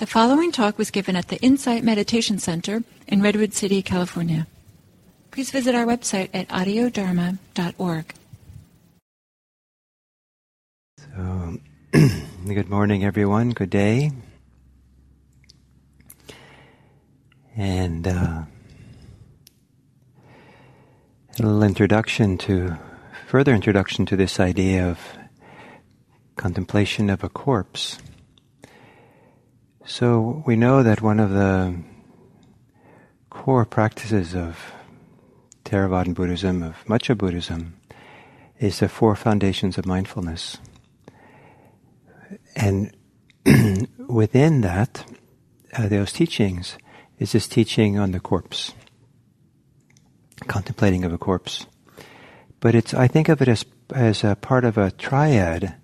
The following talk was given at the Insight Meditation Center in Redwood City, California. Please visit our website at audiodharma.org. So, good morning, everyone. Good day. And uh, a little introduction to, further introduction to this idea of contemplation of a corpse. So we know that one of the core practices of Theravadan Buddhism, of much of Buddhism, is the four foundations of mindfulness. And within that, uh, those teachings, is this teaching on the corpse, contemplating of a corpse. But it's, I think of it as, as a part of a triad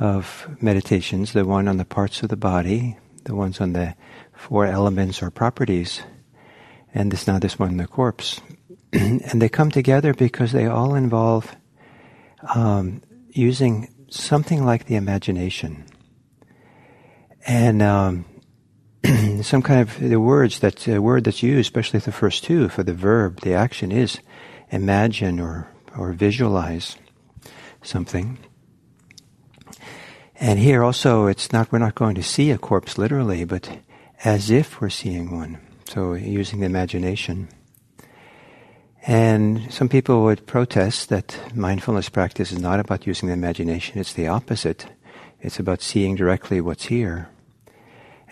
of meditations, the one on the parts of the body, the ones on the four elements or properties, and this now this one the corpse, and they come together because they all involve um, using something like the imagination, and um, some kind of the words that the word that's used, especially the first two for the verb, the action is imagine or or visualize something. And here also, it's not, we're not going to see a corpse literally, but as if we're seeing one. So using the imagination. And some people would protest that mindfulness practice is not about using the imagination, it's the opposite. It's about seeing directly what's here.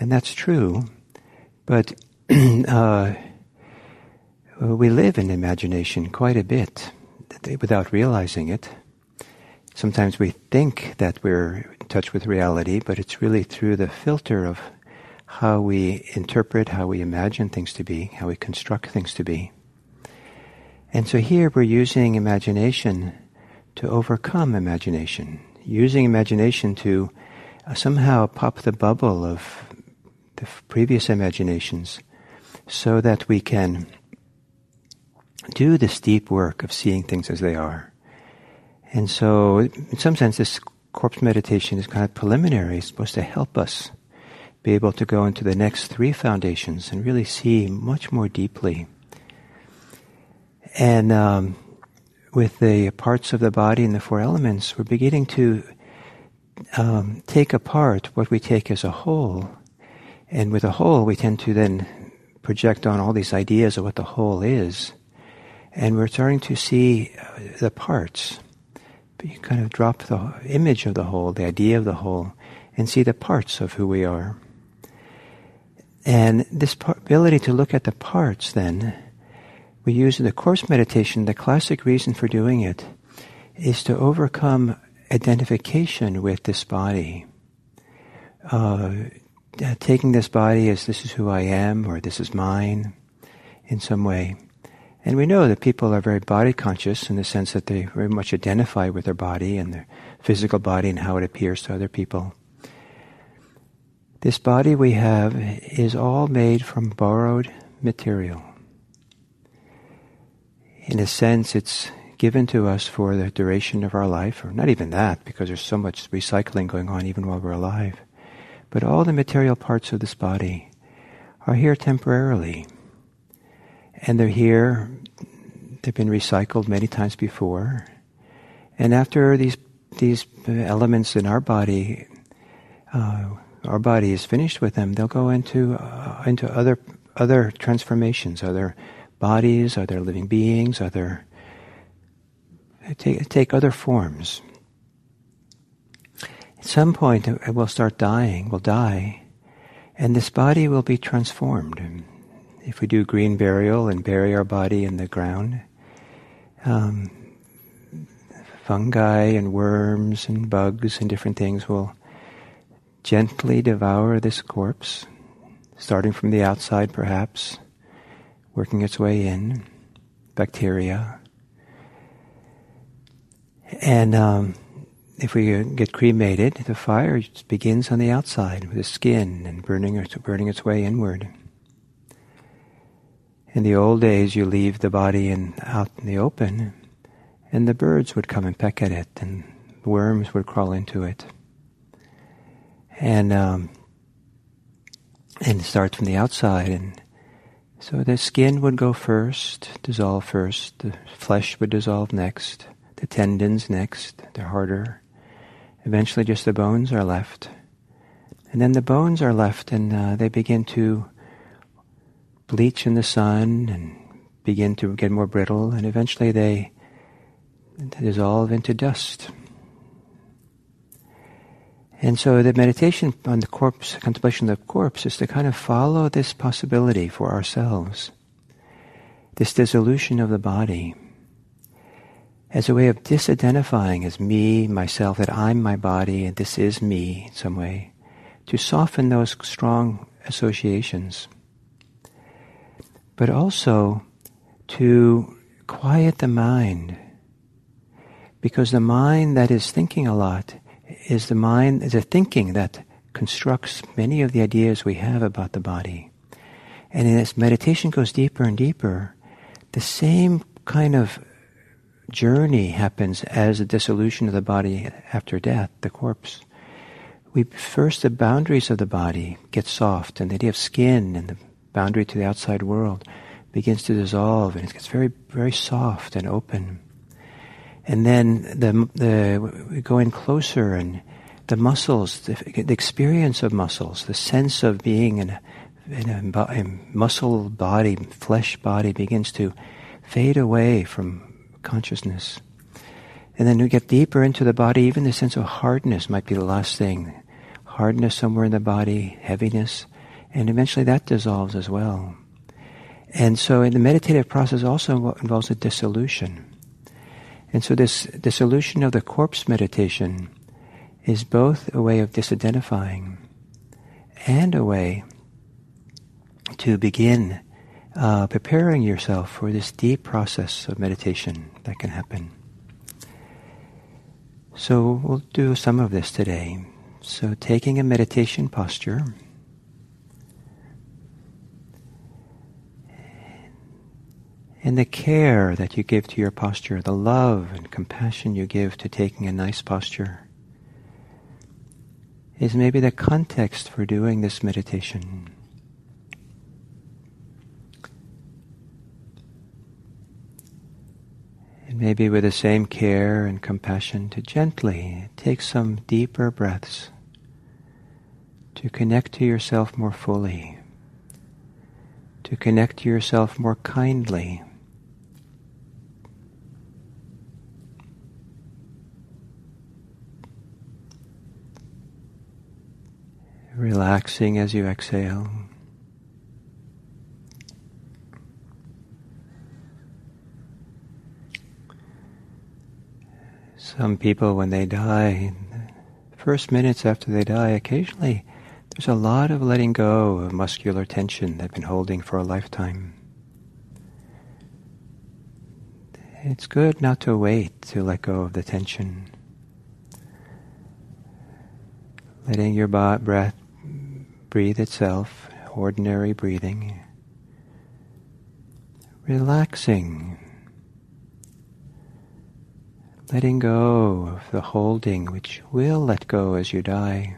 And that's true, but uh, we live in imagination quite a bit without realizing it. Sometimes we think that we're touch with reality, but it's really through the filter of how we interpret, how we imagine things to be, how we construct things to be. And so here we're using imagination to overcome imagination, using imagination to uh, somehow pop the bubble of the previous imaginations so that we can do this deep work of seeing things as they are. And so, in some sense, this corpse meditation is kind of preliminary. It's supposed to help us be able to go into the next three foundations and really see much more deeply. And um, with the parts of the body and the four elements, we're beginning to um, take apart what we take as a whole. And with a whole, we tend to then project on all these ideas of what the whole is. And we're starting to see uh, the parts you kind of drop the image of the whole, the idea of the whole, and see the parts of who we are. And this ability to look at the parts, then, we use in the corpse meditation, the classic reason for doing it is to overcome identification with this body. Uh, taking this body as this is who I am or this is mine in some way. And we know that people are very body conscious in the sense that they very much identify with their body and their physical body and how it appears to other people. This body we have is all made from borrowed material. In a sense, it's given to us for the duration of our life, or not even that, because there's so much recycling going on even while we're alive. But all the material parts of this body are here temporarily and they're here. They've been recycled many times before. And after these these elements in our body, uh, our body is finished with them, they'll go into uh, into other other transformations, other bodies, other living beings, other take take other forms. At some point, it will start dying. Will die, and this body will be transformed if we do green burial and bury our body in the ground, um, fungi and worms and bugs and different things will gently devour this corpse, starting from the outside perhaps, working its way in, bacteria. And um, if we get cremated, the fire begins on the outside with the skin and burning, burning its way inward. In the old days, you leave the body in, out in the open, and the birds would come and peck at it, and worms would crawl into it. And um, and start from the outside. And so the skin would go first, dissolve first. The flesh would dissolve next. The tendons next. They're harder. Eventually, just the bones are left. And then the bones are left, and uh, they begin to bleach in the sun and begin to get more brittle, and eventually they dissolve into dust. And so the meditation on the corpse, contemplation of the corpse, is to kind of follow this possibility for ourselves, this dissolution of the body, as a way of disidentifying as me, myself, that I'm my body and this is me in some way, to soften those strong associations. But also to quiet the mind, because the mind that is thinking a lot is the mind, is a thinking that constructs many of the ideas we have about the body. And as meditation goes deeper and deeper, the same kind of journey happens as the dissolution of the body after death, the corpse. We first the boundaries of the body get soft, and the idea of skin and the boundary to the outside world begins to dissolve, and it gets very, very soft and open. And then the the we go in closer, and the muscles, the, the experience of muscles, the sense of being in in a, a muscle body, flesh body, begins to fade away from consciousness. And then we get deeper into the body, even the sense of hardness might be the last thing. Hardness somewhere in the body, heaviness, and eventually that dissolves as well. And so in the meditative process also involves a dissolution. And so this dissolution of the corpse meditation is both a way of disidentifying and a way to begin uh, preparing yourself for this deep process of meditation that can happen. So we'll do some of this today. So taking a meditation posture. And the care that you give to your posture, the love and compassion you give to taking a nice posture, is maybe the context for doing this meditation. And maybe with the same care and compassion to gently take some deeper breaths to connect to yourself more fully, to connect to yourself more kindly. Relaxing as you exhale. Some people, when they die, first minutes after they die, occasionally there's a lot of letting go of muscular tension they've been holding for a lifetime. It's good not to wait to let go of the tension. Letting your breath breathe itself, ordinary breathing. Relaxing letting go of the holding which will let go as you die.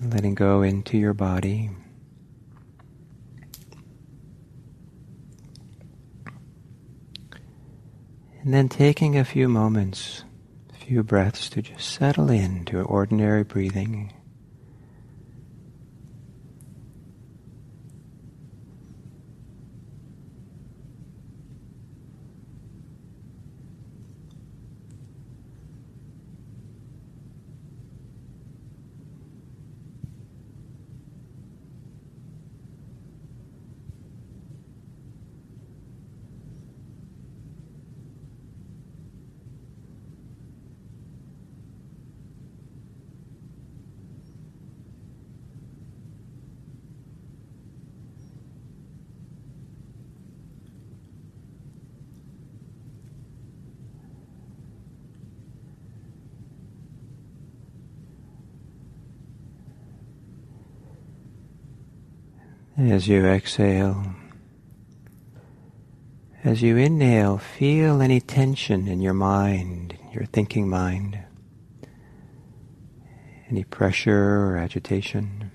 Letting go into your body. And then taking a few moments, a few breaths to just settle into ordinary breathing. As you exhale, As you inhale, feel any tension in your mind, your thinking mind, any pressure or agitation.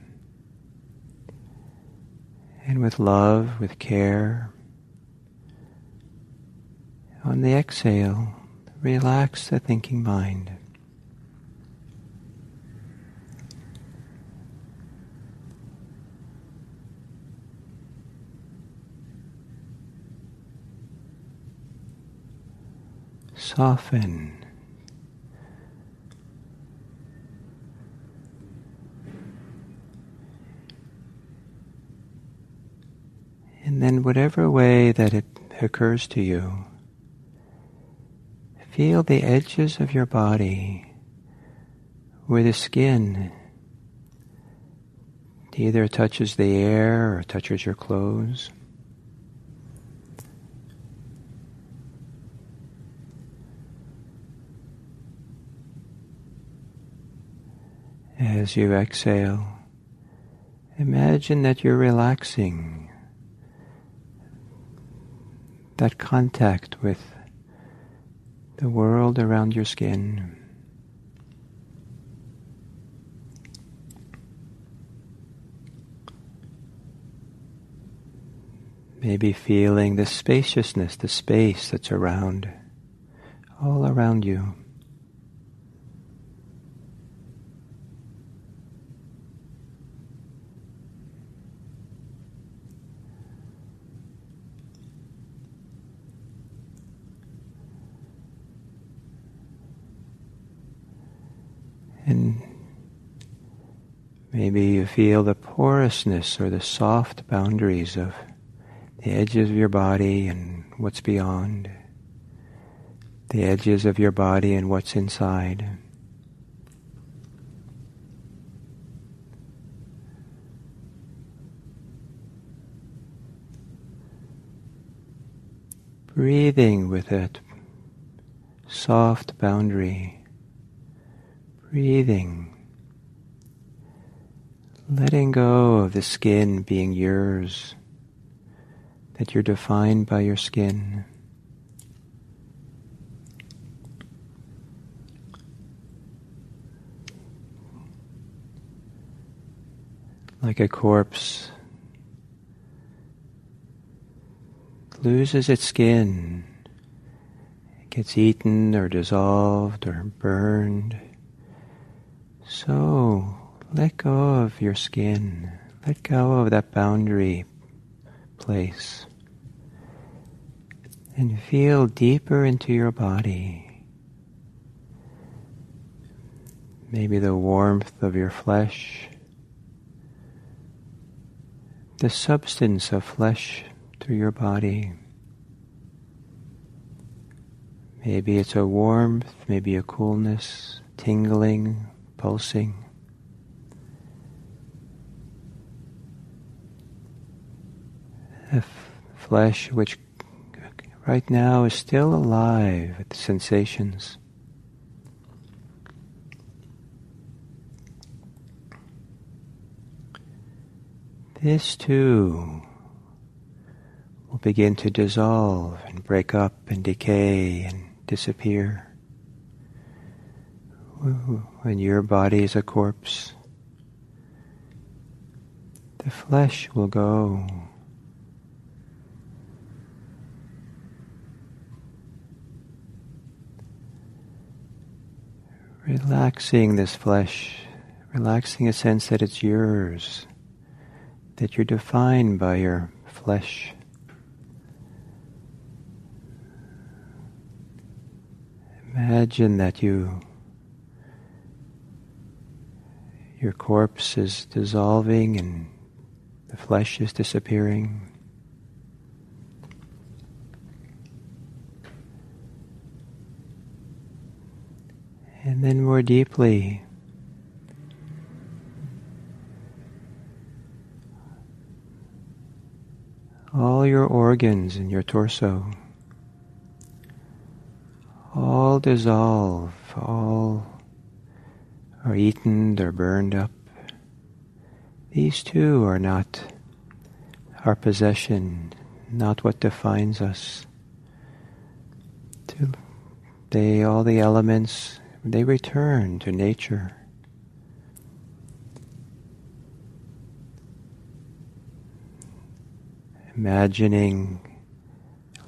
And with love, with care, on the exhale, relax the thinking mind. Soften. And then, whatever way that it occurs to you, feel the edges of your body where the skin either touches the air or touches your clothes. As you exhale, imagine that you're relaxing that contact with the world around your skin. Maybe feeling the spaciousness, the space that's around, all around you. And maybe you feel the porousness or the soft boundaries of the edges of your body and what's beyond, the edges of your body and what's inside. Breathing with that soft boundary breathing, letting go of the skin being yours, that you're defined by your skin. Like a corpse loses its skin, it gets eaten or dissolved or burned. So let go of your skin. Let go of that boundary place. And feel deeper into your body. Maybe the warmth of your flesh. The substance of flesh through your body. Maybe it's a warmth, maybe a coolness, tingling, pulsing. The flesh, which right now is still alive with sensations. This too will begin to dissolve and break up and decay and disappear when your body is a corpse, the flesh will go. Relaxing this flesh, relaxing a sense that it's yours, that you're defined by your flesh. Imagine that you Your corpse is dissolving and the flesh is disappearing. And then more deeply, all your organs in your torso all dissolve, all are eaten, they're burned up. These too are not our possession, not what defines us. they all the elements they return to nature. Imagining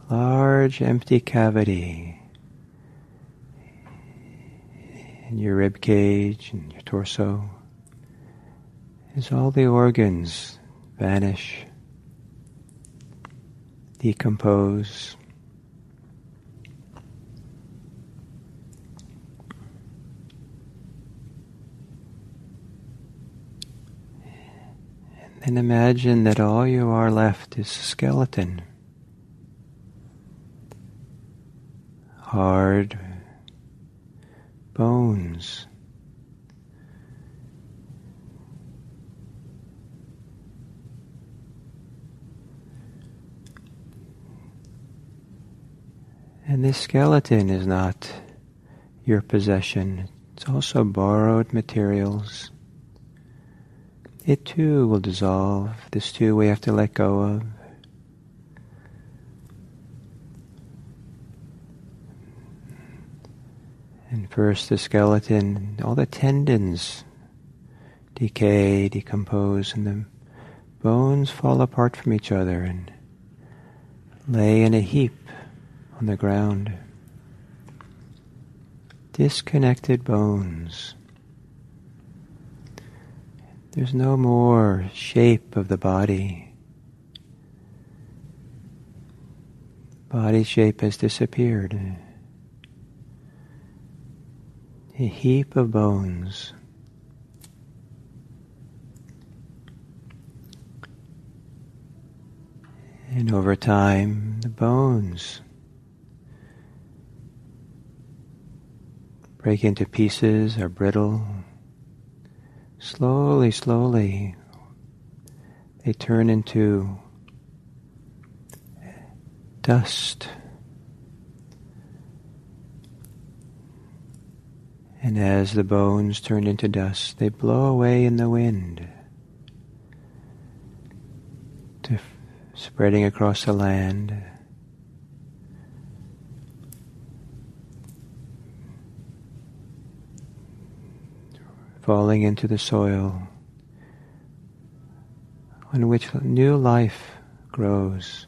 large empty cavity in your rib cage and your torso as all the organs vanish, decompose. And imagine that all you are left is a skeleton. Hard bones. And this skeleton is not your possession. It's also borrowed materials. It too will dissolve. This too we have to let go of. And first the skeleton, all the tendons decay, decompose, and the bones fall apart from each other and lay in a heap on the ground. Disconnected bones. There's no more shape of the body. Body shape has disappeared. A heap of bones. And over time, the bones break into pieces, are brittle, Slowly, slowly, they turn into dust. And as the bones turn into dust, they blow away in the wind, to spreading across the land. Falling into the soil on which new life grows.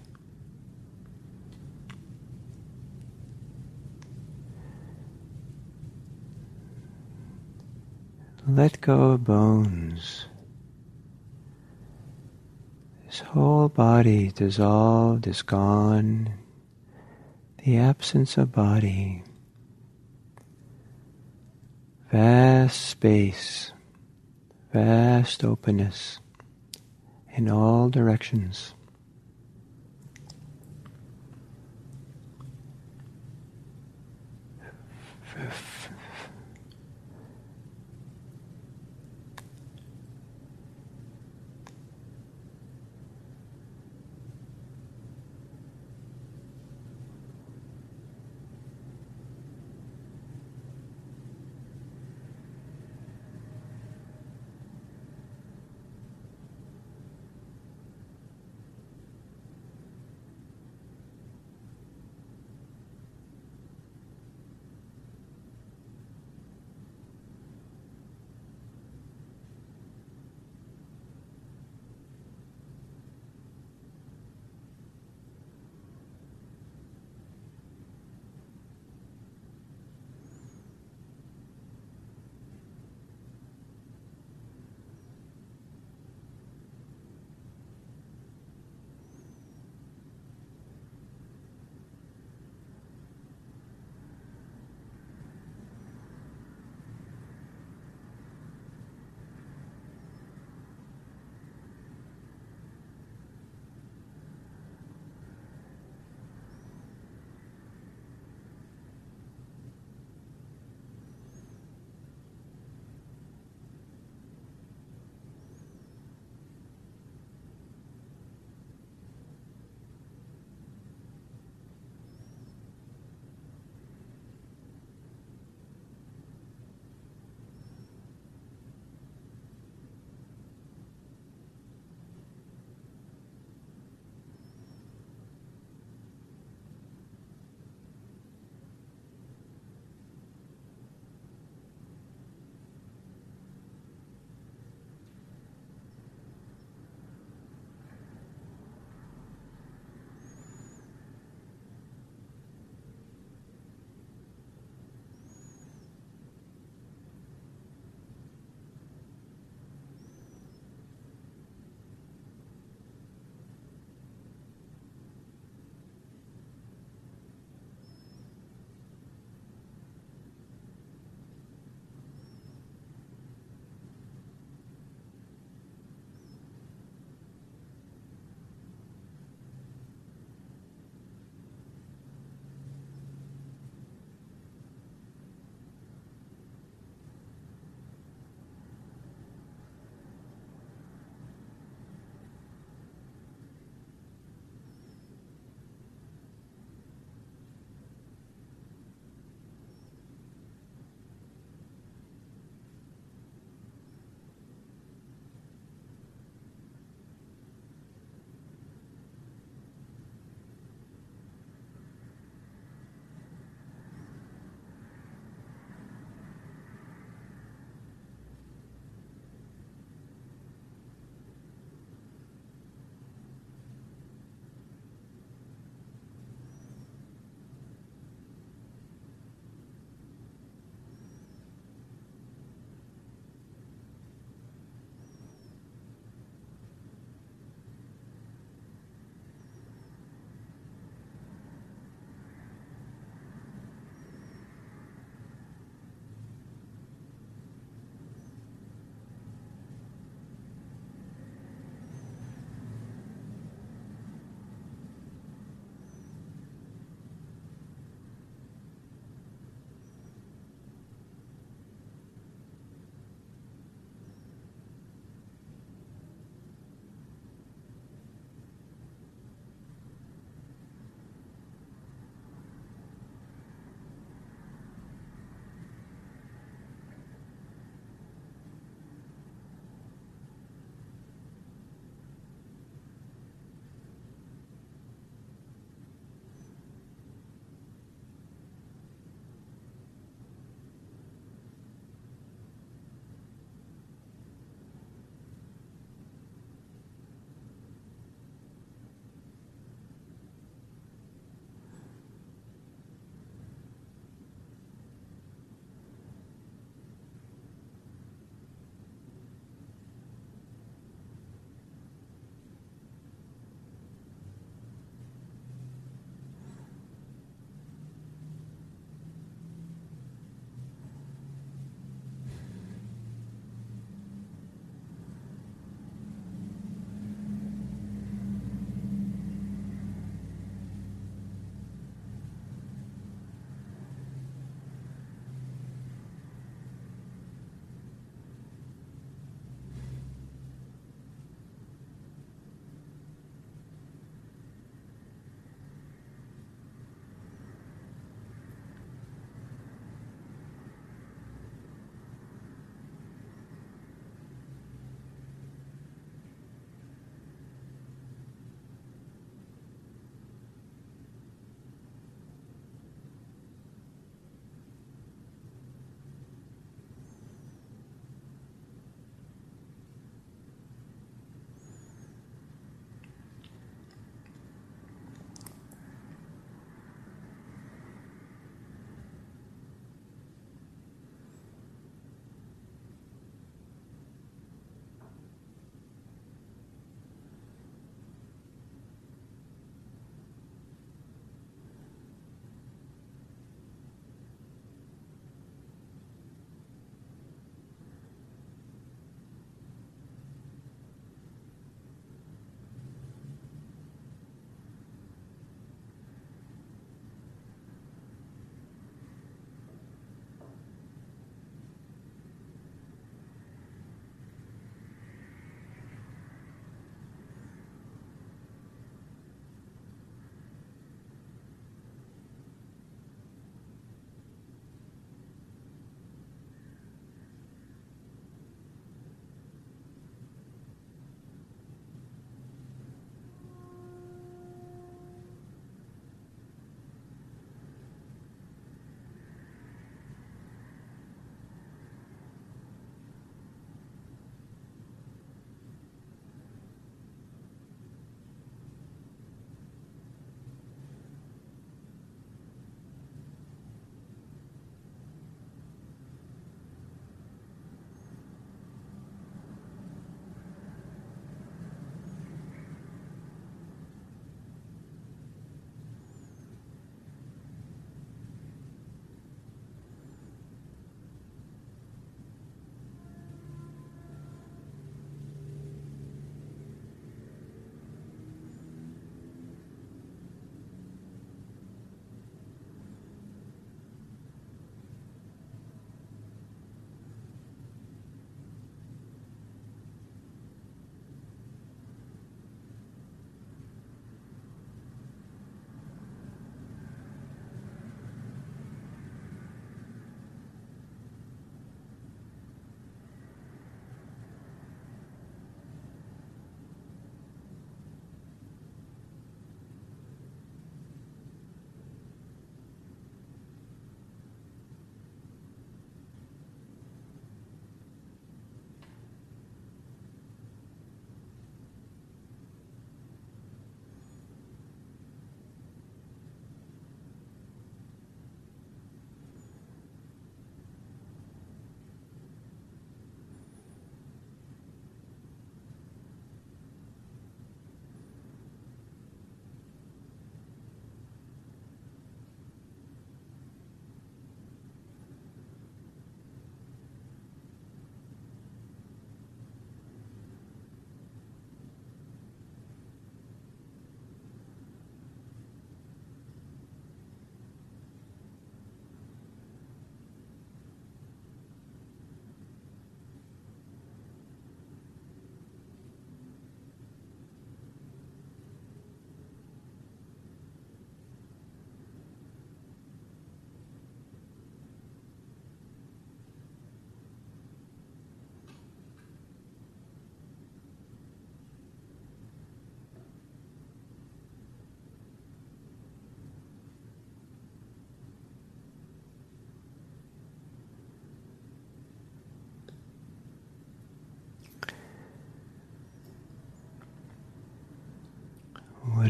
Let go of bones. This whole body dissolved, is gone. The absence of body vast space, vast openness in all directions.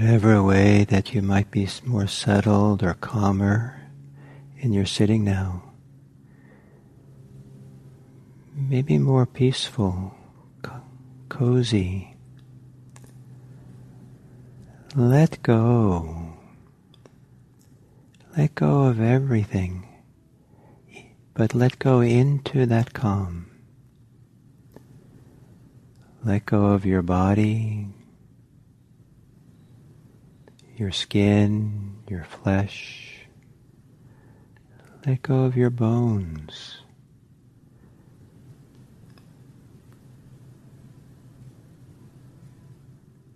Whatever way that you might be more settled or calmer in your sitting now. Maybe more peaceful, co- cozy. Let go. Let go of everything, but let go into that calm. Let go of your body, your skin, your flesh. Let go of your bones.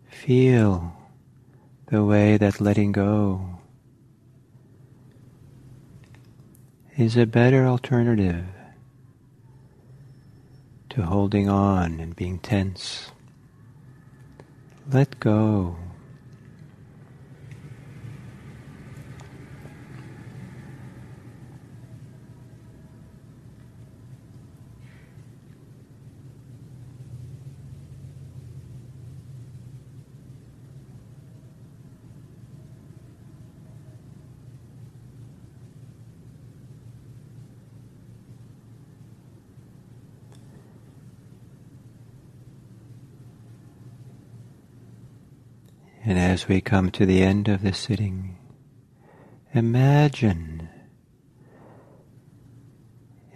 Feel the way that letting go is a better alternative to holding on and being tense. Let go. And as we come to the end of the sitting, imagine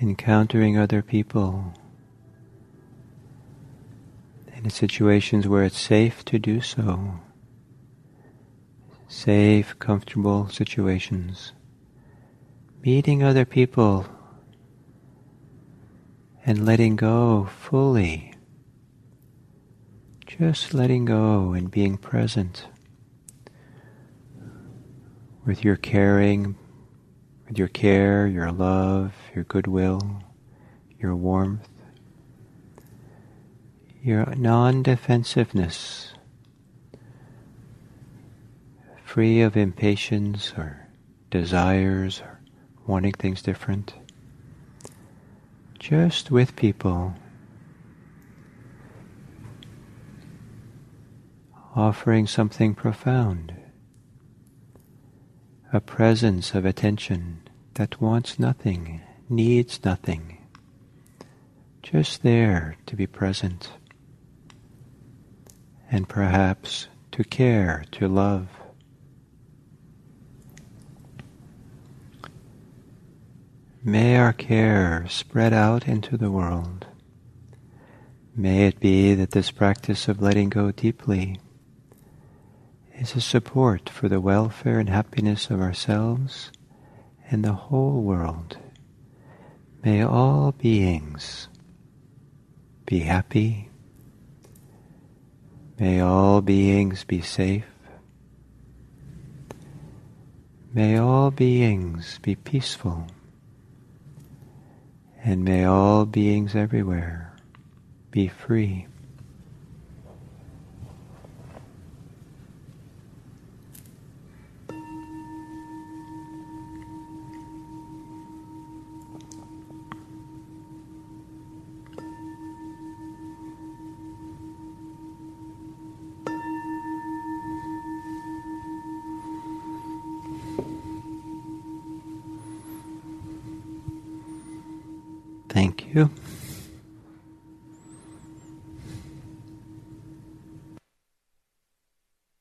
encountering other people in situations where it's safe to do so. Safe, comfortable situations. Meeting other people and letting go fully just letting go and being present with your caring, with your care, your love, your goodwill, your warmth, your non-defensiveness, free of impatience or desires or wanting things different. Just with people offering something profound, a presence of attention that wants nothing, needs nothing, just there to be present, and perhaps to care, to love. May our care spread out into the world. May it be that this practice of letting go deeply is a support for the welfare and happiness of ourselves and the whole world. May all beings be happy. May all beings be safe. May all beings be peaceful. And may all beings everywhere be free. You.